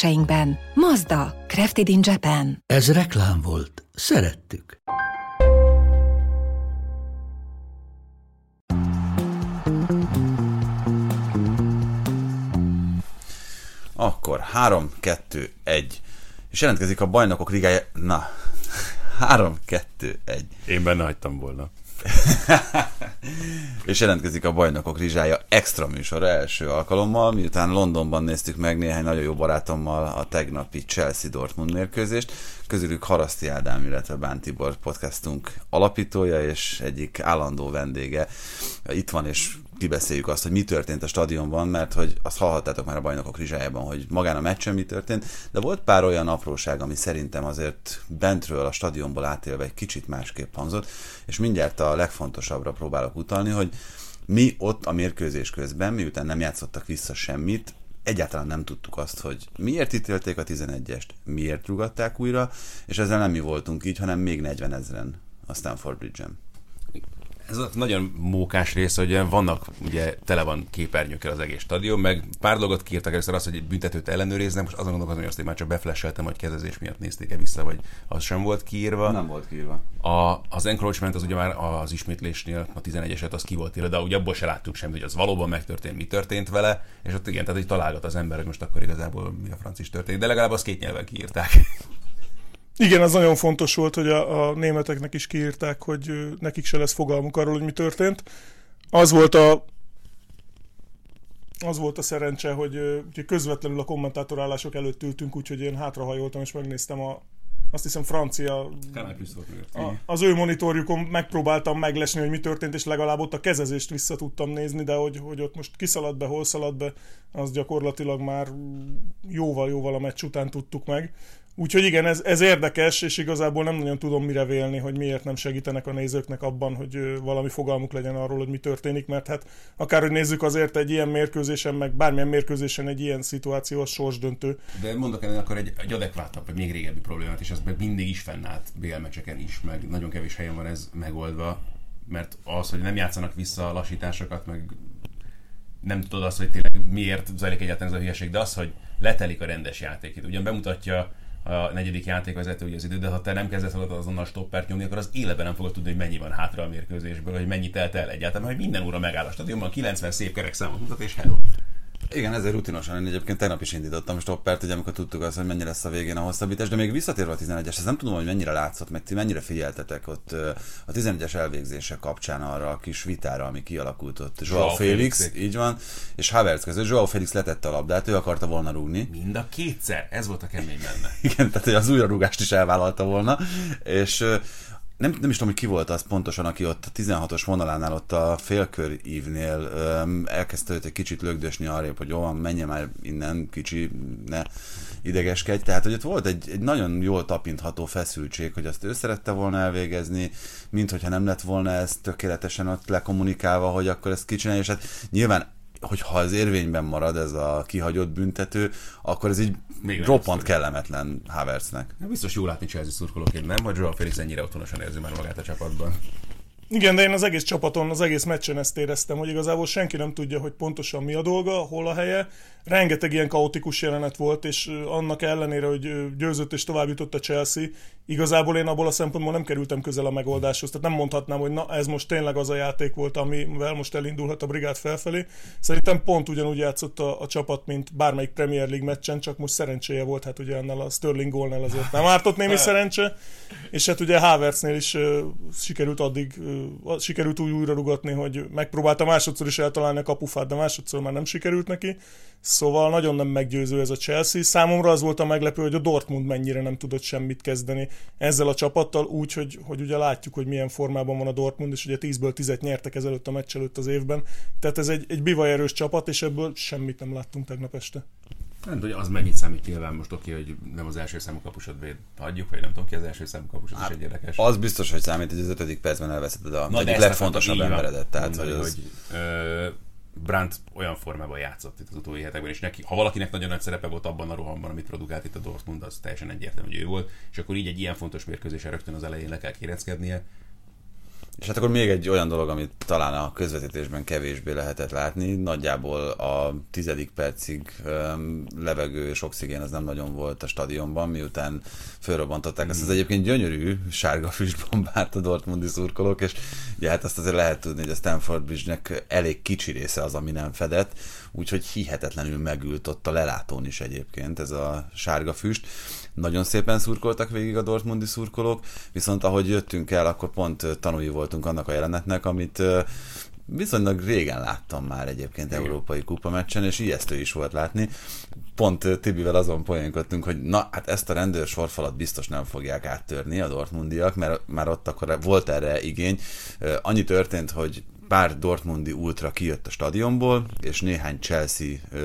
kereskedéseinkben. Mazda, Crafted in Japan. Ez reklám volt. Szerettük. Akkor 3, 2, 1. És jelentkezik a bajnokok ligája... Na, 3, 2, 1. Én benne hagytam volna. és jelentkezik a bajnokok rizsája extra műsor első alkalommal, miután Londonban néztük meg néhány nagyon jó barátommal a tegnapi Chelsea-Dortmund mérkőzést. Közülük Haraszti Ádám, illetve Bán Tibor podcastunk alapítója és egyik állandó vendége. Itt van, és kibeszéljük azt, hogy mi történt a stadionban, mert hogy azt hallhattátok már a bajnokok rizsájában, hogy magán a meccsen mi történt, de volt pár olyan apróság, ami szerintem azért bentről a stadionból átélve egy kicsit másképp hangzott, és mindjárt a legfontosabbra próbálok utalni, hogy mi ott a mérkőzés közben, miután nem játszottak vissza semmit, egyáltalán nem tudtuk azt, hogy miért ítélték a 11-est, miért rugatták újra, és ezzel nem mi voltunk így, hanem még 40 ezeren a Stanford Bridge-en ez a nagyon mókás rész, hogy vannak, ugye tele van képernyőkkel az egész stadion, meg pár dolgot kiírtak először azt, hogy egy büntetőt ellenőriznek, most azon gondolkozom, hogy azt én már csak befleseltem, hogy kezezés miatt nézték-e vissza, vagy az sem volt kiírva. Nem volt kiírva. A, az encroachment az ugye már az ismétlésnél, a 11-eset az ki volt írva, de ugye abból se láttuk semmit, hogy az valóban megtörtént, mi történt vele, és ott igen, tehát egy találgat az ember, hogy most akkor igazából mi a francis történt, de legalább azt két nyelven kiírták. Igen, az nagyon fontos volt, hogy a, a németeknek is kiírták, hogy nekik se lesz fogalmuk arról, hogy mi történt. Az volt a az volt a szerencse, hogy ugye közvetlenül a kommentátorállások előtt ültünk, úgyhogy én hátrahajoltam és megnéztem a, azt hiszem francia... A, az ő monitorjukon megpróbáltam meglesni, hogy mi történt, és legalább ott a kezezést vissza tudtam nézni, de hogy, hogy ott most kiszaladt be, hol szaladt be, az gyakorlatilag már jóval-jóval a meccs után tudtuk meg. Úgyhogy igen, ez, ez érdekes, és igazából nem nagyon tudom mire vélni, hogy miért nem segítenek a nézőknek abban, hogy valami fogalmuk legyen arról, hogy mi történik, mert hát akárhogy nézzük azért egy ilyen mérkőzésen, meg bármilyen mérkőzésen egy ilyen szituáció az sorsdöntő. De mondok ennek akkor egy, egy adekvátabb, vagy még régebbi problémát, és ez meg mindig is fennállt BL is, meg nagyon kevés helyen van ez megoldva, mert az, hogy nem játszanak vissza a lassításokat, meg nem tudod azt, hogy tényleg miért zajlik egyáltalán ez a hülyeség, de az, hogy letelik a rendes játékét. Ugyan bemutatja a negyedik játékvezető ugye az idő, de ha te nem kezdesz el azonnal stoppert nyomni, akkor az életben nem fogod tudni, hogy mennyi van hátra a mérkőzésből, hogy mennyi telt el egyáltalán, hogy minden óra megáll a stadionban, 90 szép kerek számot mutat, és hello. Igen, ezért rutinosan. Én egyébként tegnap is indítottam stoppert, ugye, amikor tudtuk azt, hogy mennyi lesz a végén a hosszabbítás, de még visszatérve a 11-es, ez nem tudom, hogy mennyire látszott, meg ti mennyire figyeltetek ott a 11-es elvégzése kapcsán arra a kis vitára, ami kialakult ott. Joao Félix, Félix, így van, és Havertz között. Joao Félix letette a labdát, ő akarta volna rúgni. Mind a kétszer, ez volt a kemény benne. Igen, tehát hogy az újrarúgást is elvállalta volna, és nem, nem is tudom, hogy ki volt az pontosan, aki ott a 16-os vonalánál, ott a félkör ívnél öm, elkezdte őt egy kicsit lögdösni arrébb, hogy jó, menjen már innen, kicsi, ne idegeskedj. Tehát, hogy ott volt egy, egy nagyon jól tapintható feszültség, hogy azt ő szerette volna elvégezni, mint hogyha nem lett volna ez tökéletesen ott lekommunikálva, hogy akkor ezt kicsinálja, és hát nyilván hogyha az érvényben marad ez a kihagyott büntető, akkor ez így Még roppant kellemetlen Havertznek. Biztos jó látni Chelsea szurkolóként, nem? Vagy Joao Felix ennyire otthonosan érzi már magát a csapatban? Igen, de én az egész csapaton, az egész meccsen ezt éreztem, hogy igazából senki nem tudja, hogy pontosan mi a dolga, hol a helye. Rengeteg ilyen kaotikus jelenet volt, és annak ellenére, hogy győzött és tovább jutott a Chelsea, igazából én abból a szempontból nem kerültem közel a megoldáshoz. Tehát nem mondhatnám, hogy na ez most tényleg az a játék volt, amivel most elindulhat a brigád felfelé. Szerintem pont ugyanúgy játszott a, a csapat, mint bármelyik Premier League meccsen, csak most szerencséje volt, hát ugye ennél a Sterling gólnál azért nem ártott némi szerencse, és hát ugye Havertznél is uh, sikerült addig uh, sikerült úgy újra rugatni, hogy megpróbálta másodszor is eltalálni a kapufát, de másodszor már nem sikerült neki. Szóval nagyon nem meggyőző ez a Chelsea. Számomra az volt a meglepő, hogy a Dortmund mennyire nem tudott semmit kezdeni ezzel a csapattal, úgy, hogy, hogy ugye látjuk, hogy milyen formában van a Dortmund, és ugye 10-ből 10 nyertek ezelőtt a meccs előtt az évben. Tehát ez egy, egy bivaj erős csapat, és ebből semmit nem láttunk tegnap este. Nem tudom, az megint számít nyilván most oké, hogy nem az első számú kapusod véd, hagyjuk, vagy nem tudom ki az első számú kapusod, hát, is egy érdekes. Az biztos, hogy számít, hogy az ötödik percben elveszíted a egyik legfontosabb emberedet. Tehát, mondani, hogy, az... hogy ö, Brandt olyan formában játszott itt az utóbbi hetekben, és neki, ha valakinek nagyon nagy szerepe volt abban a rohamban, amit produkált itt a Dortmund, az teljesen egyértelmű, hogy ő volt, és akkor így egy ilyen fontos mérkőzésen rögtön az elején le kell kéreckednie, és hát akkor még egy olyan dolog, amit talán a közvetítésben kevésbé lehetett látni, nagyjából a tizedik percig um, levegő és oxigén az nem nagyon volt a stadionban, miután fölrobbantották mm. ezt az egyébként gyönyörű sárga füstbombát a Dortmundi szurkolók, és ugye hát azt azért lehet tudni, hogy a Stanford Bridge-nek elég kicsi része az, ami nem fedett, úgyhogy hihetetlenül megült ott a lelátón is egyébként ez a sárga füst. Nagyon szépen szurkoltak végig a Dortmundi szurkolók, viszont ahogy jöttünk el, akkor pont tanúi voltunk annak a jelenetnek, amit viszonylag régen láttam már egyébként Igen. Európai Kupa meccsen, és ijesztő is volt látni. Pont Tibivel azon poénkodtunk, hogy na, hát ezt a rendőr sorfalat biztos nem fogják áttörni a Dortmundiak, mert már ott akkor volt erre igény. Annyi történt, hogy pár Dortmundi ultra kijött a stadionból, és néhány Chelsea uh,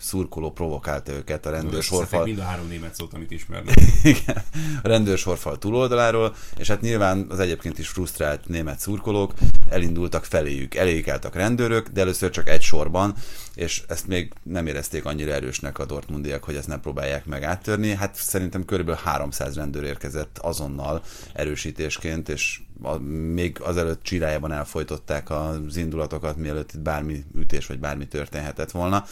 szurkoló provokálta őket a rendőrsorfal. Mind a három német szót, amit ismernek. Igen, a rendőrsorfal túloldaláról, és hát nyilván az egyébként is frusztrált német szurkolók elindultak feléjük. Eléjük álltak rendőrök, de először csak egy sorban, és ezt még nem érezték annyira erősnek a Dortmundiak, hogy ezt nem próbálják meg áttörni. Hát szerintem körülbelül 300 rendőr érkezett azonnal erősítésként, és a, még azelőtt csirájában elfolytották az indulatokat, mielőtt itt bármi ütés vagy bármi történhetett volna.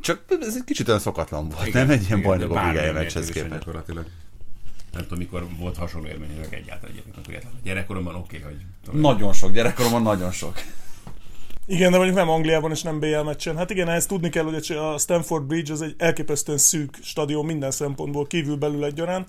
Csak ez egy kicsit olyan szokatlan volt, igen, nem egy ilyen bajnokok ligája meccshez képest. Nem tudom, mikor volt hasonló élmény, egyáltalán egyébként Gyerekkoromban oké, okay, hogy... Tudom, nagyon sok, gyerekkoromban nagyon sok. Igen, de mondjuk nem Angliában és nem BL meccsen. Hát igen, ezt tudni kell, hogy a Stanford Bridge az egy elképesztően szűk stadion minden szempontból, kívül belül egyaránt,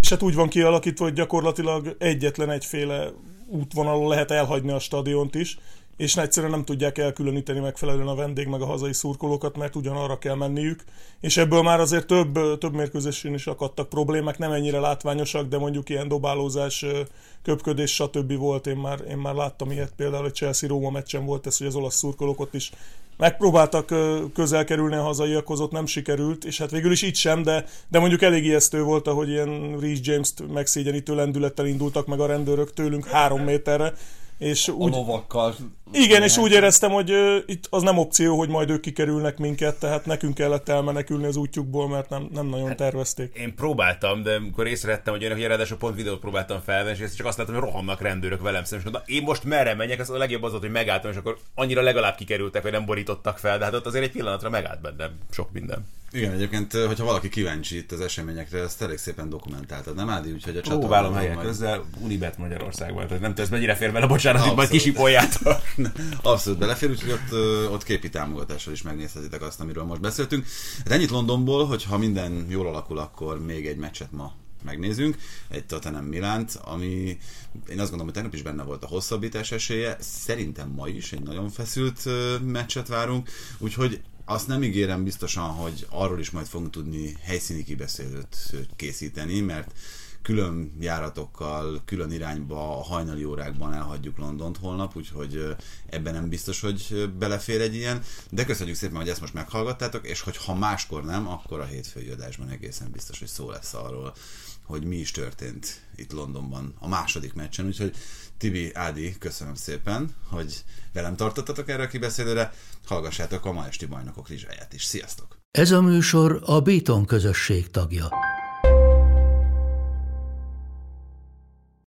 és hát úgy van kialakítva, hogy gyakorlatilag egyetlen egyféle útvonalon lehet elhagyni a stadiont is, és egyszerűen nem tudják elkülöníteni megfelelően a vendég meg a hazai szurkolókat, mert ugyanarra kell menniük, és ebből már azért több, több mérkőzésén is akadtak problémák, nem ennyire látványosak, de mondjuk ilyen dobálózás, köpködés, stb. volt, én már, én már láttam ilyet például, hogy Chelsea-Róma meccsen volt ez, hogy az olasz szurkolók ott is megpróbáltak közel kerülni a hazaiakhoz, ott nem sikerült, és hát végül is itt sem, de, de mondjuk elég ijesztő volt, ahogy ilyen Reece James-t megszégyenítő lendülettel indultak meg a rendőrök tőlünk három méterre, és úgy, a lovakkal. Igen, és úgy éreztem, hogy uh, itt az nem opció, hogy majd ők kikerülnek minket, tehát nekünk kellett elmenekülni az útjukból, mert nem, nem nagyon hát, tervezték. Én próbáltam, de amikor észrevettem, hogy önök ráadásul pont videót próbáltam felvenni, és csak azt láttam, hogy rohannak rendőrök velem szemben, és én most merre menjek, az a legjobb az volt, hogy megálltam, és akkor annyira legalább kikerültek, hogy nem borítottak fel, de hát ott azért egy pillanatra megállt bennem sok minden. Igen, egyébként, hogyha valaki kíváncsi itt az eseményekre, ezt elég szépen dokumentáltad, nem Ádi? Úgyhogy a csatornán... Próbálom helyek majd... közzel, Unibet Magyarországban, tehát nem tudsz, mennyire fér bele, bocsánat, hogy majd kisipoljátok. Abszolút belefér, úgyhogy ott, ott képi támogatással is megnézhetitek azt, amiről most beszéltünk. Hát ennyit Londonból, hogy ha minden jól alakul, akkor még egy meccset ma megnézünk, egy Tottenham Milánt, ami én azt gondolom, hogy tegnap is benne volt a hosszabbítás esélye, szerintem ma is egy nagyon feszült meccset várunk, úgyhogy azt nem ígérem biztosan, hogy arról is majd fogunk tudni helyszíni kibeszélőt készíteni, mert külön járatokkal, külön irányba a hajnali órákban elhagyjuk Londont holnap, úgyhogy ebben nem biztos, hogy belefér egy ilyen, de köszönjük szépen, hogy ezt most meghallgattátok, és hogy ha máskor nem, akkor a hétfői adásban egészen biztos, hogy szó lesz arról, hogy mi is történt itt Londonban a második meccsen, úgyhogy Tibi, Ádi, köszönöm szépen, hogy velem tartottatok erre a kibeszélőre, hallgassátok a ma esti bajnokok rizsáját is. Sziasztok! Ez a műsor a Béton közösség tagja.